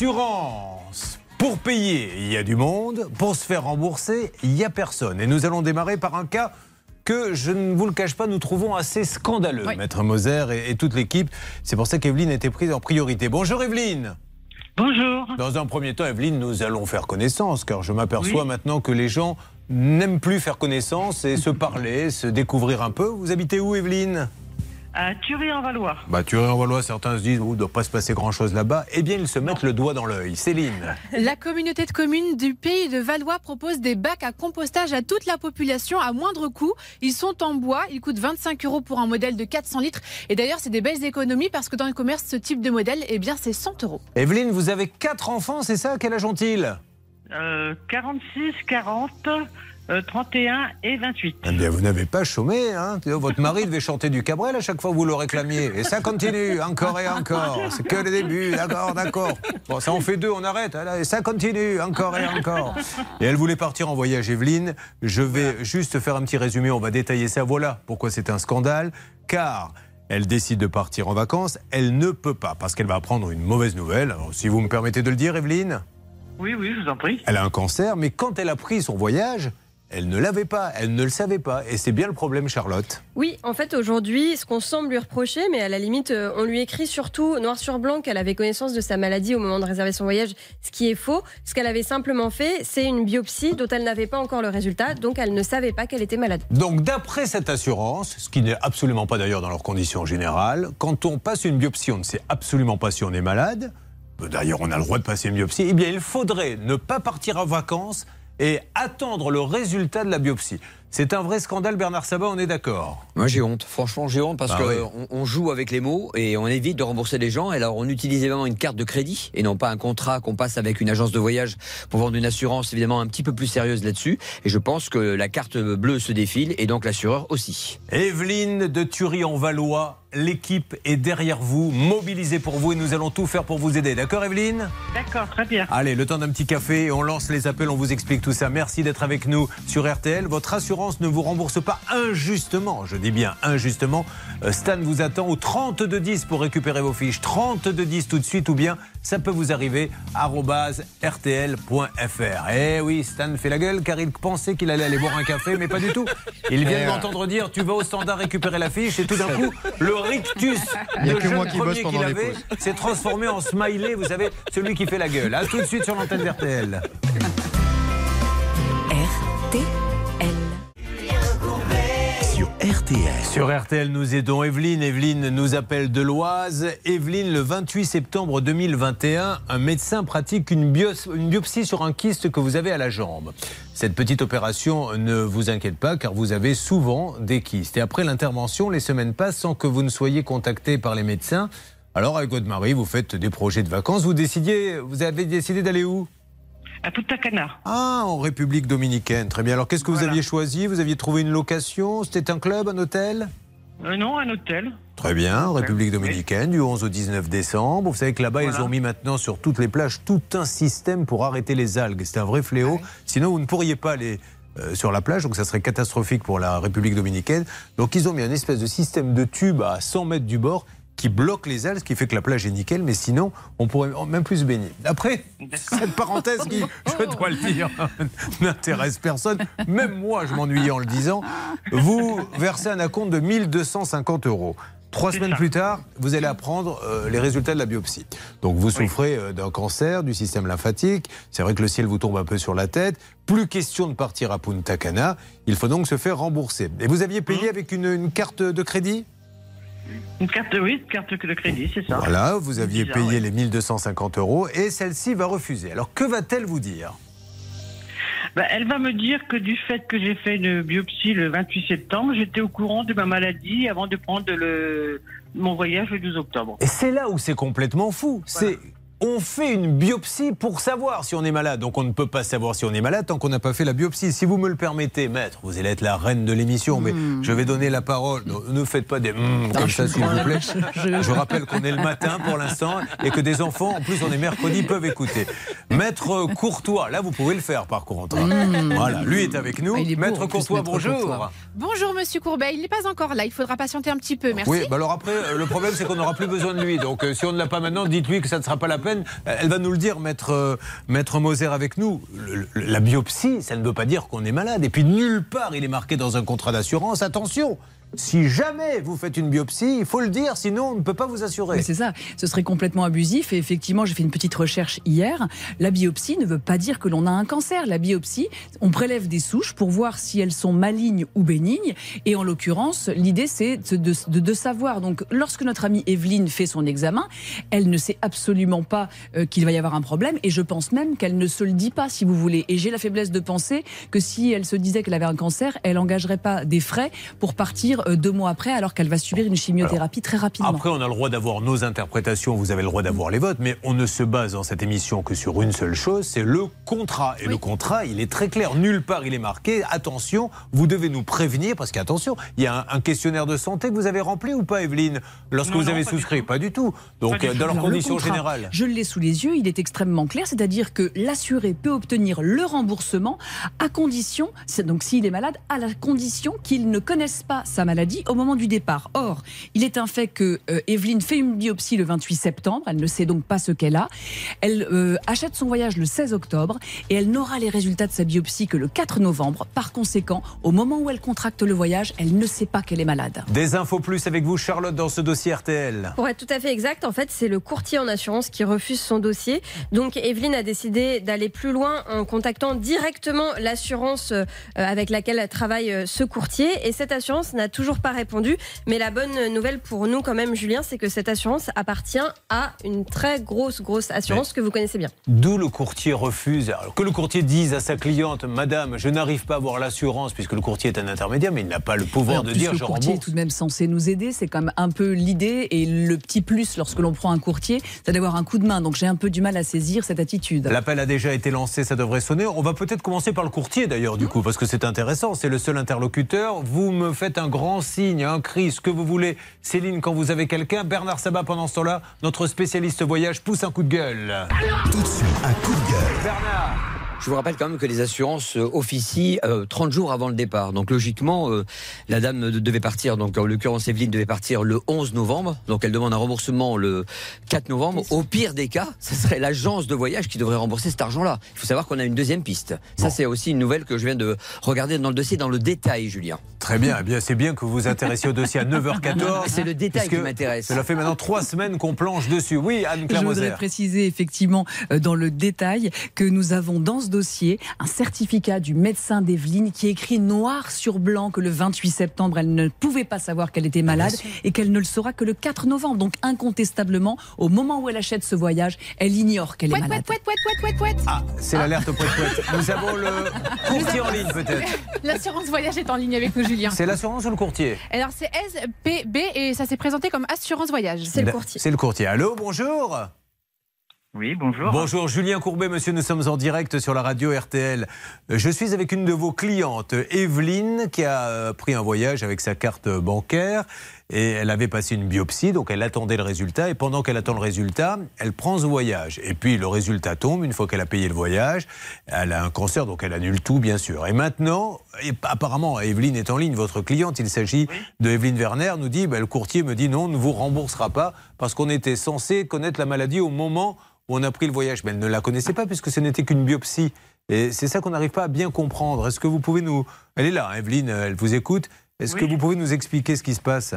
L'assurance. Pour payer, il y a du monde. Pour se faire rembourser, il n'y a personne. Et nous allons démarrer par un cas que, je ne vous le cache pas, nous trouvons assez scandaleux, Maître Moser et, et toute l'équipe. C'est pour ça qu'Evelyne a été prise en priorité. Bonjour Evelyne. Bonjour. Dans un premier temps, Evelyne, nous allons faire connaissance, car je m'aperçois maintenant que les gens n'aiment plus faire connaissance et se parler, se découvrir un peu. Vous habitez où, Evelyne? À Thury-en-Valois. Bah, Thury-en-Valois, certains se disent, il ne doit pas se passer grand-chose là-bas. Eh bien, ils se mettent le doigt dans l'œil. Céline. La communauté de communes du pays de Valois propose des bacs à compostage à toute la population à moindre coût. Ils sont en bois, ils coûtent 25 euros pour un modèle de 400 litres. Et d'ailleurs, c'est des belles économies parce que dans le commerce, ce type de modèle, eh bien, c'est 100 euros. Evelyne, vous avez quatre enfants, c'est ça? Quel âge ont-ils? Euh, 46, 40. 31 euh, et 28. Eh bien, vous n'avez pas chômé. Hein Votre mari devait chanter du Cabrel à chaque fois que vous le réclamiez. Et ça continue, encore et encore. C'est que le début, d'accord, d'accord. Bon, ça en fait deux, on arrête. Et ça continue, encore et encore. Et elle voulait partir en voyage, Evelyne. Je vais juste faire un petit résumé, on va détailler ça. Voilà pourquoi c'est un scandale. Car elle décide de partir en vacances, elle ne peut pas, parce qu'elle va apprendre une mauvaise nouvelle. si vous me permettez de le dire, Evelyne Oui, oui, je vous en prie. Elle a un cancer, mais quand elle a pris son voyage, elle ne l'avait pas, elle ne le savait pas. Et c'est bien le problème, Charlotte. Oui, en fait, aujourd'hui, ce qu'on semble lui reprocher, mais à la limite, euh, on lui écrit surtout noir sur blanc qu'elle avait connaissance de sa maladie au moment de réserver son voyage, ce qui est faux. Ce qu'elle avait simplement fait, c'est une biopsie dont elle n'avait pas encore le résultat, donc elle ne savait pas qu'elle était malade. Donc, d'après cette assurance, ce qui n'est absolument pas d'ailleurs dans leurs conditions générales, quand on passe une biopsie, on ne sait absolument pas si on est malade. D'ailleurs, on a le droit de passer une biopsie. Eh bien, il faudrait ne pas partir en vacances et attendre le résultat de la biopsie. C'est un vrai scandale, Bernard Sabat, on est d'accord Moi j'ai honte, franchement j'ai honte parce bah qu'on on joue avec les mots et on évite de rembourser les gens. Alors on utilise évidemment une carte de crédit et non pas un contrat qu'on passe avec une agence de voyage pour vendre une assurance évidemment un petit peu plus sérieuse là-dessus. Et je pense que la carte bleue se défile et donc l'assureur aussi. Evelyne de Thury en Valois l'équipe est derrière vous, mobilisée pour vous et nous allons tout faire pour vous aider. D'accord, Evelyne? D'accord, très bien. Allez, le temps d'un petit café, on lance les appels, on vous explique tout ça. Merci d'être avec nous sur RTL. Votre assurance ne vous rembourse pas injustement, je dis bien injustement. Euh, Stan vous attend au 32 10 pour récupérer vos fiches. 32 10 tout de suite ou bien ça peut vous arriver rtl.fr. Eh oui, Stan fait la gueule car il pensait qu'il allait aller boire un café, mais pas du tout. Il vient de m'entendre dire tu vas au standard récupérer la fiche et tout d'un coup, le rictus de jeune premier qu'il avait s'est transformé en smiley, vous savez, celui qui fait la gueule. A tout de suite sur l'antenne d'RTL. Sur RTL, nous aidons Evelyne. Evelyne nous appelle de l'Oise. Evelyne, le 28 septembre 2021, un médecin pratique une, biopsie sur un kyste que vous avez à la jambe. Cette petite opération ne vous inquiète pas car vous avez souvent des kystes. Et après l'intervention, les semaines passent sans que vous ne soyez contacté par les médecins. Alors avec votre vous faites des projets de vacances. Vous décidiez, vous avez décidé d'aller où? À Punta Cana. Ah, en République dominicaine. Très bien. Alors, qu'est-ce que vous aviez choisi? Vous aviez trouvé une location? C'était un club, un hôtel? Euh, Non, un hôtel. Très bien, République dominicaine, du 11 au 19 décembre. Vous savez que là-bas, ils ont mis maintenant sur toutes les plages tout un système pour arrêter les algues. C'est un vrai fléau. Sinon, vous ne pourriez pas aller euh, sur la plage, donc ça serait catastrophique pour la République dominicaine. Donc ils ont mis un espèce de système de tube à 100 mètres du bord qui bloque les ailes, ce qui fait que la plage est nickel, mais sinon, on pourrait même plus se baigner. Après, cette parenthèse qui, je dois le dire, n'intéresse personne, même moi, je m'ennuyais en le disant, vous versez un acompte de 1250 euros. Trois semaines plus tard, vous allez apprendre euh, les résultats de la biopsie. Donc vous souffrez euh, d'un cancer du système lymphatique. C'est vrai que le ciel vous tombe un peu sur la tête. Plus question de partir à Punta Cana. Il faut donc se faire rembourser. Et vous aviez payé mmh. avec une carte de crédit? Une carte, oui, une carte de crédit, c'est ça. Voilà, vous aviez payé les 1250 euros et celle-ci va refuser. Alors que va-t-elle vous dire? Bah, elle va me dire que du fait que j'ai fait une biopsie le 28 septembre, j'étais au courant de ma maladie avant de prendre le, mon voyage le 12 octobre. Et c'est là où c'est complètement fou. C'est on fait une biopsie pour savoir si on est malade. Donc on ne peut pas savoir si on est malade tant qu'on n'a pas fait la biopsie. Si vous me le permettez, maître, vous allez être la reine de l'émission, mais hmm. je vais donner la parole. Ne faites pas des hmm comme ça, s'il vous plaît. Je rappelle qu'on est le matin pour l'instant et que des enfants, en plus on est mercredi, peuvent écouter. Maître Courtois, là vous pouvez le faire par contre. Hmm. Voilà, lui est avec nous. Ah, maître Courtois, bonjour. Bonjour Monsieur Courbet, il n'est pas encore là, il faudra patienter un petit peu, merci. Oui, bah alors après, euh, le problème c'est qu'on n'aura plus besoin de lui. Donc euh, si on ne l'a pas maintenant, dites-lui que ça ne sera pas la peine peine. Elle va nous le dire, maître, euh, maître Moser avec nous. la biopsie, ça ne veut pas dire qu'on est malade. Et puis nulle part il est marqué dans un contrat d'assurance. Attention, si jamais vous faites une biopsie, il faut le dire, sinon on ne peut pas vous assurer. C'est ça, ce serait complètement abusif. Et effectivement, j'ai fait une petite recherche hier. La biopsie ne veut pas dire que l'on a un cancer. La biopsie, on prélève des souches pour voir si elles sont malignes ou bénignes. Et en l'occurrence, l'idée, c'est de, savoir. Donc, lorsque notre amie Evelyne fait son examen, elle ne sait absolument pas euh, qu'il va y avoir un problème. Et je pense même qu'elle ne se le dit pas, si vous voulez. Et j'ai la faiblesse de penser que si elle se disait qu'elle avait un cancer, elle n'engagerait pas des frais pour partir euh, deux mois après, alors qu'elle va subir une chimiothérapie très rapidement. Après, on a le droit d'avoir nos interprétations, vous avez le droit d'avoir les votes, mais on ne se base dans cette émission que sur une seule chose, c'est le contrat. Et le contrat, il est très clair. Nulle part il est marqué. Attention, vous devez nous prévenir, parce qu'attention, il y a un, questionnaire de santé que vous avez rempli ou pas, Evelyne, lorsque vous avez souscrit Pas du tout. Donc, dans leurs conditions générales. Je l'ai sous les yeux, il est extrêmement clair, c'est-à-dire que l'assuré peut obtenir le remboursement à condition, donc s'il est malade, à la condition qu'il ne connaisse pas sa maladie au moment du départ. Or, il est un fait que euh, Evelyne fait une biopsie le 28 septembre, elle ne sait donc pas ce qu'elle a. Elle euh, achète son voyage le 16 octobre et elle n'aura les résultats de sa biopsie que le 4 novembre. Par conséquent, au moment où elle contracte le voyage, elle ne sait pas qu'elle est malade. Des infos plus avec vous, Charlotte, dans ce dossier RTL. Pour être tout à fait exact, en fait, c'est le courtier en assurance qui refuse son dossier. Donc, Evelyne a décidé d'aller plus loin en contactant directement l'assurance euh, avec laquelle travaille ce courtier. Et cette assurance n'a toujours pas répondu. Mais la bonne nouvelle pour nous, quand même, Julien, c'est que cette assurance appartient à une très grosse, grosse assurance que vous connaissez bien. D'où le courtier refuse. que le courtier dise à sa cliente, Madame, je n'arrive pas à avoir l'assurance, puisque le courtier est un intermédiaire, mais il n'a pas le pouvoir de dire le courtier est tout de même censé nous aider. C'est quand même un peu l'idée. Et le petit plus lorsque l'on prend un courtier, c'est d'avoir un coup de main. Donc j'ai un peu du mal à saisir cette attitude. L'appel a déjà été lancé, ça devrait sonner. On va peut-être commencer par le courtier d'ailleurs, du coup, parce que c'est intéressant. C'est le seul interlocuteur. Vous me faites un grand signe, un cri, ce que vous voulez. Céline, quand vous avez quelqu'un, Bernard Sabat, pendant ce temps-là, notre spécialiste voyage, pousse un coup de gueule. Tout de suite, un coup de gueule. Bernard je vous rappelle quand même que les assurances euh, officient 30 euh, jours avant le départ. Donc logiquement, euh, la dame devait partir, donc en l'occurrence Evelyne devait partir le 11 novembre. Donc elle demande un remboursement le 4 novembre. Au pire des cas, ce serait l'agence de voyage qui devrait rembourser cet argent-là. Il faut savoir qu'on a une deuxième piste. Ça, c'est aussi une nouvelle que je viens de regarder dans le dossier dans le détail, Julien. Très bien. Eh bien, c'est bien que vous vous intéressiez au dossier à 9h14. C'est le détail qui m'intéresse. Cela fait maintenant trois semaines qu'on planche dessus. Oui, Anne-Claire Je voudrais préciser effectivement dans le détail que nous avons dans ce dossier un certificat du médecin d'Evelyne qui écrit noir sur blanc que le 28 septembre, elle ne pouvait pas savoir qu'elle était malade et qu'elle ne le saura que le 4 novembre. Donc incontestablement, au moment où elle achète ce voyage, elle ignore qu'elle est malade. ah, c'est l'alerte poète poète. Nous avons le courtier en ligne peut-être. L'assurance voyage est en ligne avec nous, Julien. C'est l'assurance ou le courtier Alors c'est SPB et ça s'est présenté comme assurance voyage. C'est le courtier. C'est le courtier. Allô, bonjour. Oui, bonjour. Bonjour, Julien Courbet, monsieur, nous sommes en direct sur la radio RTL. Je suis avec une de vos clientes, Evelyne, qui a euh, pris un voyage avec sa carte bancaire et elle avait passé une biopsie, donc elle attendait le résultat. Et pendant qu'elle attend le résultat, elle prend ce voyage. Et puis le résultat tombe, une fois qu'elle a payé le voyage, elle a un cancer, donc elle annule tout, bien sûr. Et maintenant, et apparemment, Evelyne est en ligne, votre cliente, il s'agit de Evelyne Werner, nous dit, bah, le courtier me dit non, on ne vous remboursera pas, parce qu'on était censé connaître la maladie au moment on a pris le voyage. Mais elle ne la connaissait pas puisque ce n'était qu'une biopsie. Et c'est ça qu'on n'arrive pas à bien comprendre. Est-ce que vous pouvez nous... Elle est là, hein, Evelyne, elle vous écoute. Est-ce que vous pouvez nous expliquer ce qui se passe?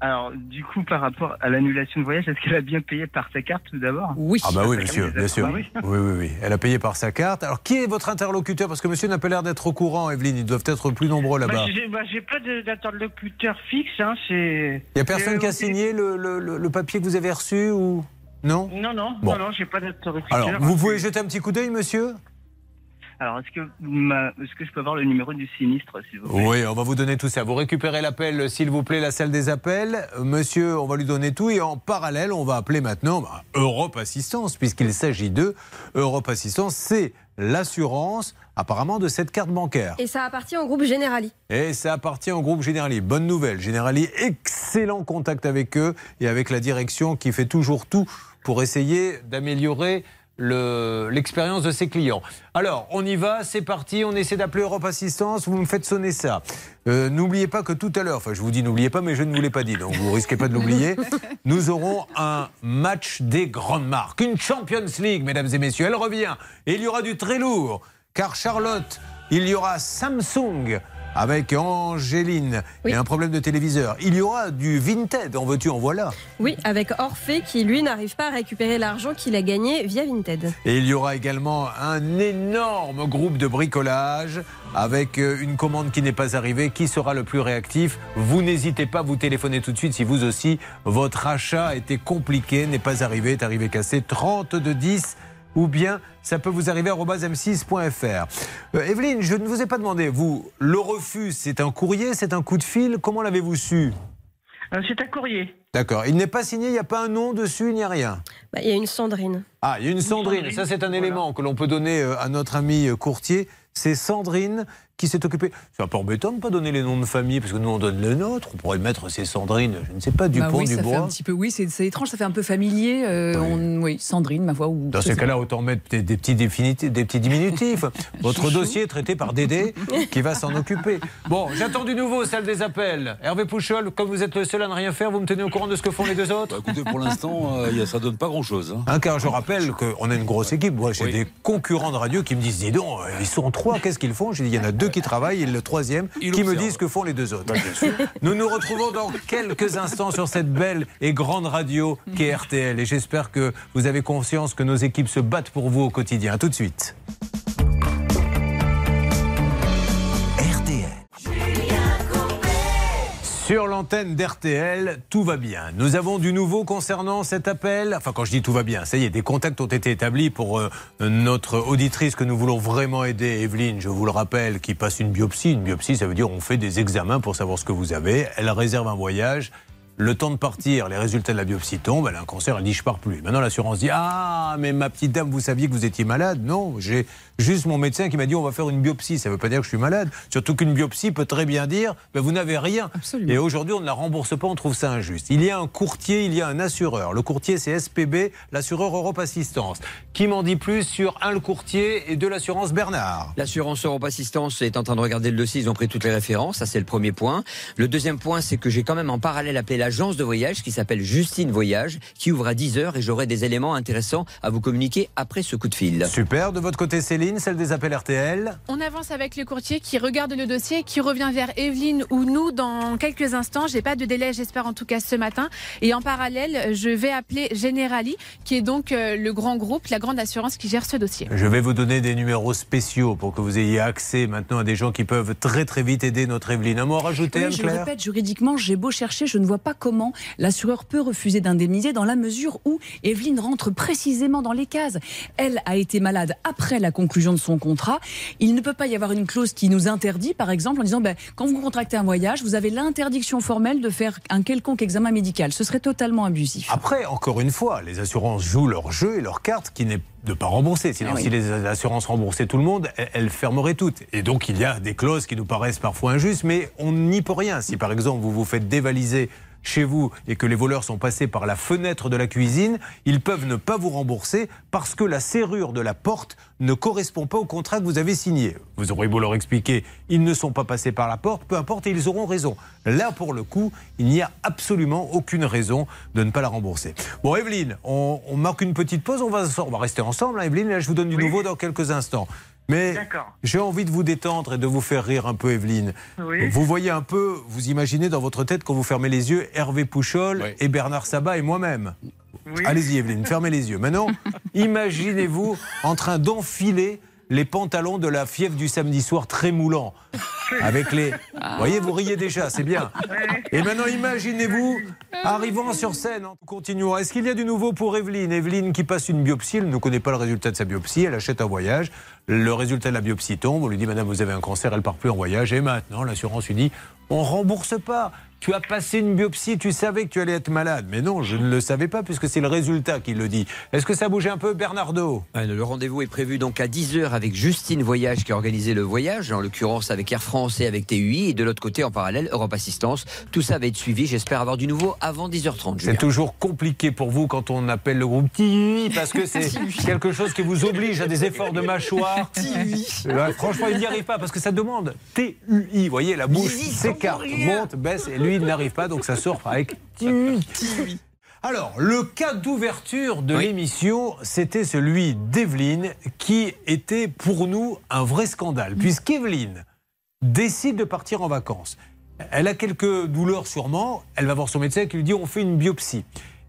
Alors, du coup, par rapport à l'annulation de voyage, est-ce qu'elle a bien payé par sa carte tout d'abord Oui. Ah bah oui, monsieur, bien sûr. Oui. oui, oui, Elle a payé par sa carte. Alors, qui est votre interlocuteur? Parce que monsieur n'a pas l'air d'être au courant, Evelyne. Ils doivent être plus nombreux là-bas. Bah, j'ai pas d'interlocuteur fixe. Hein, Il n'y a personne qui a signé le, le, le, papier que vous avez reçu ou non? Non, non, bon. non, non j'ai pas d'interlocuteur. Alors, vous pouvez jeter un petit coup d'œil, monsieur? Alors, est-ce que, est que je peux avoir le numéro du sinistre, s'il vous plaît? Oui, on va vous donner tout ça. Vous récupérez l'appel, s'il vous plaît, la salle des appels. Monsieur, on va lui donner tout. Et en parallèle, on va appeler maintenant bah, Europe Assistance, puisqu'il s'agit de Europe Assistance. C'est l'assurance apparemment de cette carte bancaire. Et ça appartient au groupe Generali. Et ça appartient au groupe Generali. Bonne nouvelle, Generali, excellent contact avec eux et avec la direction qui fait toujours tout pour essayer d'améliorer l'expérience de ses clients. Alors, on y va, c'est parti, on essaie d'appeler Europe Assistance, vous me faites sonner ça. Euh, n'oubliez pas que tout à l'heure, enfin je vous dis n'oubliez pas, mais je ne vous l'ai pas dit, donc vous risquez pas de l'oublier, nous aurons un match des grandes marques, une Champions League, mesdames et messieurs, elle revient, et il y aura du très lourd, car Charlotte, il y aura Samsung, avec Angéline et un problème de téléviseur. Il y aura du Vinted, en veux-tu, en voilà. Oui, avec Orphée qui, lui, n'arrive pas à récupérer l'argent qu'il a gagné via Vinted. Et il y aura également un énorme groupe de bricolage avec euh, une commande qui n'est pas arrivée. Qui sera le plus réactif Vous n'hésitez pas, vous téléphonez tout de suite si vous aussi, votre achat était compliqué, n'est pas arrivé, est arrivé cassé. 30 de 10 ou bien ça peut vous arriver à m6.fr. Euh, Evelyne, je ne vous ai pas demandé, vous, le refus, c'est un courrier, c'est un coup de fil, comment l'avez-vous su? Euh, C'est un courrier. D'accord. Il n'est pas signé, il n'y a pas un nom dessus, il n'y a rien? Bah, il y a une Sandrine. Ah, il y a une Sandrine. Ça, c'est un élément que l'on peut donner euh, à notre ami courtier. C'est Sandrine qui s'est occupé. C'est un peu embêtant de ne pas donner les noms de famille, parce que nous, on donne le nôtre. On pourrait mettre c'est Sandrine, je ne sais pas, du bah oui, ça Fait un petit peu, oui, c'est étrange, ça fait un peu familier. Euh, oui. Sandrine, ma voix. Ou Dans ces cas-là, autant mettre des, petits des petits diminutifs. Votre dossier est traité par Dédé, qui va s'en occuper. Bon, j'attends du nouveau, celle des appels. Hervé Pouchol, comme vous êtes le seul à ne rien faire, vous me tenez au courant de ce que font les deux autres? Bah, Écoutez, pour l'instant, euh, ça donne pas grand-chose. Hein. hein car je rappelle qu'on a une grosse équipe. Moi, j'ai des concurrents de radio qui me disent, dis donc, euh, ils sont trois, qu'est-ce qu'ils font? J'ai dit, il y en a deux qui travaillent, ils le troisième qui me disent que font les deux autres. Nous nous retrouvons dans quelques instants sur cette belle et grande radio qu'est RTL. Et j'espère que vous avez conscience que nos équipes se battent pour vous au quotidien. A tout de suite. Sur l'antenne d'RTL, tout va bien. Nous avons du nouveau concernant cet appel. Enfin, quand je dis tout va bien, ça y est, des contacts ont été établis pour euh, notre auditrice que nous voulons vraiment aider, Evelyne, je vous le rappelle, qui passe une biopsie. Une biopsie, ça veut dire on fait des examens pour savoir ce que vous avez. Elle réserve un voyage. Le temps de partir, les résultats de la biopsie tombent, elle a un cancer, elle dit je pars plus. Maintenant l'assurance dit ah mais ma petite dame, vous saviez que vous étiez malade? Non, j'ai juste mon médecin qui m'a dit on va faire une biopsie. Ça ne veut pas dire que je suis malade. Surtout qu'une biopsie peut très bien dire ben, vous n'avez rien. Et aujourd'hui on ne la rembourse pas, on trouve ça injuste. Il y a un courtier, il y a un assureur. Le courtier c'est SPB, l'assureur Europe Assistance. Qui m'en dit plus sur un le courtier et deux l'assurance Bernard? L'assurance Europe Assistance est en train de regarder le dossier, ils ont pris toutes les références, ça c'est le premier point. Le deuxième point c'est que j'ai quand même en parallèle appelé la agence de voyage qui s'appelle Justine Voyage, qui ouvre à 10h et j'aurai des éléments intéressants à vous communiquer après ce coup de fil. Super. De votre côté, Céline, celle des appels RTL On avance avec le courtier qui regarde le dossier, qui revient vers Evelyne ou nous dans quelques instants. J'ai pas de délai, j'espère en tout cas ce matin. Et en parallèle, je vais appeler Generali, qui est donc euh, le grand groupe, la grande assurance qui gère ce dossier. Je vais vous donner des numéros spéciaux pour que vous ayez accès maintenant à des gens qui peuvent très très vite aider notre Evelyne. Un mot à rajouter, oui, Je répète, juridiquement, j'ai beau chercher, je ne vois pas comment l'assureur peut refuser d'indemniser dans la mesure où Evelyne rentre précisément dans les cases. Elle a été malade après la conclusion de son contrat. Il ne peut pas y avoir une clause qui nous interdit, par exemple, en disant ben, quand vous contractez un voyage, vous avez l'interdiction formelle de faire un quelconque examen médical. Ce serait totalement abusif. Après, encore une fois, les assurances jouent leur jeu et leur carte qui n'est de pas rembourser. Sinon, si les assurances remboursaient tout le monde, elles fermeraient toutes. Et donc, il y a des clauses qui nous paraissent parfois injustes, mais on n'y peut rien. Si par exemple, vous vous faites dévaliser chez vous et que les voleurs sont passés par la fenêtre de la cuisine, ils peuvent ne pas vous rembourser parce que la serrure de la porte ne correspond pas au contrat que vous avez signé. Vous aurez beau leur expliquer, ils ne sont pas passés par la porte, peu importe, et ils auront raison. Là, pour le coup, il n'y a absolument aucune raison de ne pas la rembourser. Bon, Evelyne, on, marque une petite pause, on va, on va rester ensemble, hein, Evelyne, là je vous donne du nouveau dans quelques instants. Mais j'ai envie de vous détendre et de vous faire rire un peu, Evelyne. Vous voyez un peu, vous imaginez dans votre tête quand vous fermez les yeux Hervé Pouchol et Bernard Sabat et moi-même. Allez-y, Evelyne, fermez les yeux. Maintenant, imaginez-vous en train d'enfiler les pantalons de la fièvre du samedi soir très moulants. Avec les. Vous voyez, vous riez déjà, c'est bien. Et maintenant, imaginez-vous arrivant sur scène. Continuons. Est-ce qu'il y a du nouveau pour Evelyne? Evelyne qui passe une biopsie, elle ne connaît pas le résultat de sa biopsie, elle achète un voyage. Le résultat de la biopsie tombe, on lui dit Madame, vous avez un cancer, elle part plus en voyage. Et maintenant, l'assurance lui dit On rembourse pas tu as passé une biopsie, tu savais que tu allais être malade. Mais non, je ne le savais pas puisque c'est le résultat qui le dit. Est-ce que ça bouge un peu, Bernardo? Le rendez-vous est prévu donc à 10h avec Justine Voyage qui a organisé le voyage, en l'occurrence avec Air France et avec TUI. Et de l'autre côté, en parallèle, Europe Assistance. Tout ça va être suivi. J'espère avoir du nouveau avant 10h30. C'est toujours compliqué pour vous quand on appelle le groupe TUI parce que c'est quelque chose qui vous oblige à des efforts de mâchoire. TUI. franchement, il n'y arrive pas parce que ça demande TUI. Vous voyez, la bouche s'écarte, monte, baisse et lui, il n'arrive pas, donc ça sort avec Alors, le cas d'ouverture de l'émission, c'était celui d'Evelyne, qui était pour nous un vrai scandale, puisqu'Evelyne décide de partir en vacances. Elle a quelques douleurs sûrement, elle va voir son médecin qui lui dit on fait une biopsie.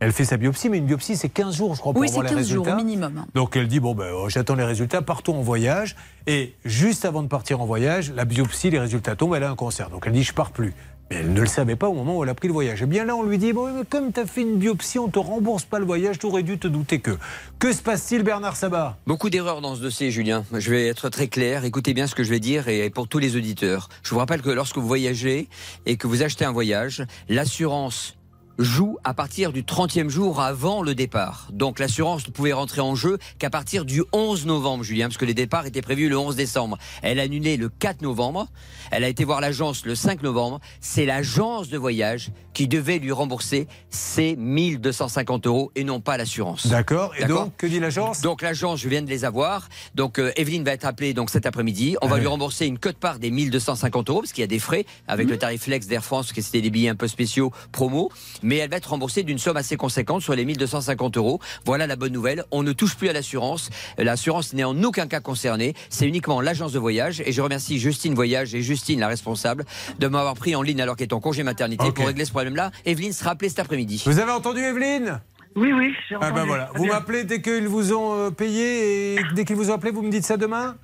Elle fait sa biopsie, mais une biopsie, c'est 15 jours, je crois, pour oui, avoir les 15 jours minimum. Donc elle dit bon, ben, oh, j'attends les résultats, partons en voyage. Et juste avant de partir en voyage, la biopsie, les résultats tombent, elle a un cancer. Donc elle dit je pars plus. Mais elle ne le savait pas au moment où elle a pris le voyage. Et bien là, on lui dit bon, comme tu as fait une biopsie, on ne te rembourse pas le voyage, tu aurais dû te douter que. Que se passe-t-il, Bernard Sabat? Beaucoup d'erreurs dans ce dossier, Julien. Je vais être très clair. Écoutez bien ce que je vais dire et pour tous les auditeurs. Je vous rappelle que lorsque vous voyagez et que vous achetez un voyage, l'assurance joue à partir du 30e jour avant le départ. Donc l'assurance ne pouvait rentrer en jeu qu'à partir du 11 novembre, Julien, parce que les départs étaient prévus le 11 décembre. Elle a annulé le 4 novembre. Elle a été voir l'agence le 5 novembre. C'est l'agence de voyage qui devait lui rembourser ses 1250 euros et non pas l'assurance. D'accord. Et donc, que dit l'agence? Donc l'agence, je viens de les avoir. Donc euh, Evelyne va être appelée donc cet après-midi. On va lui rembourser une cote-part des 1250 euros parce qu'il y a des frais avec le tarif flex d'Air France, qui c'était des billets un peu spéciaux promo mais elle va être remboursée d'une somme assez conséquente sur les 1250 euros. Voilà la bonne nouvelle. On ne touche plus à l'assurance. L'assurance n'est en aucun cas concernée. C'est uniquement l'agence de voyage. Et je remercie Justine Voyage et Justine, la responsable, de m'avoir pris en ligne alors qu'elle est en congé maternité pour régler ce problème-là. Evelyne sera appelée cet après-midi. Vous avez entendu Evelyne? Oui, oui. Ah ben voilà. Vous m'appelez dès qu'ils vous ont euh, payé et dès qu'ils vous ont appelé, vous me dites ça demain?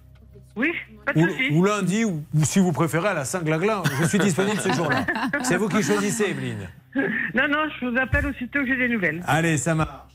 Oui, pas de ou, ou, lundi, ou, si vous préférez à la Saint-Glagla. Je suis disponible ce jour-là. C'est vous qui choisissez, Evelyne. Non, non, je vous appelle aussitôt que j'ai des nouvelles. Allez, ça marche.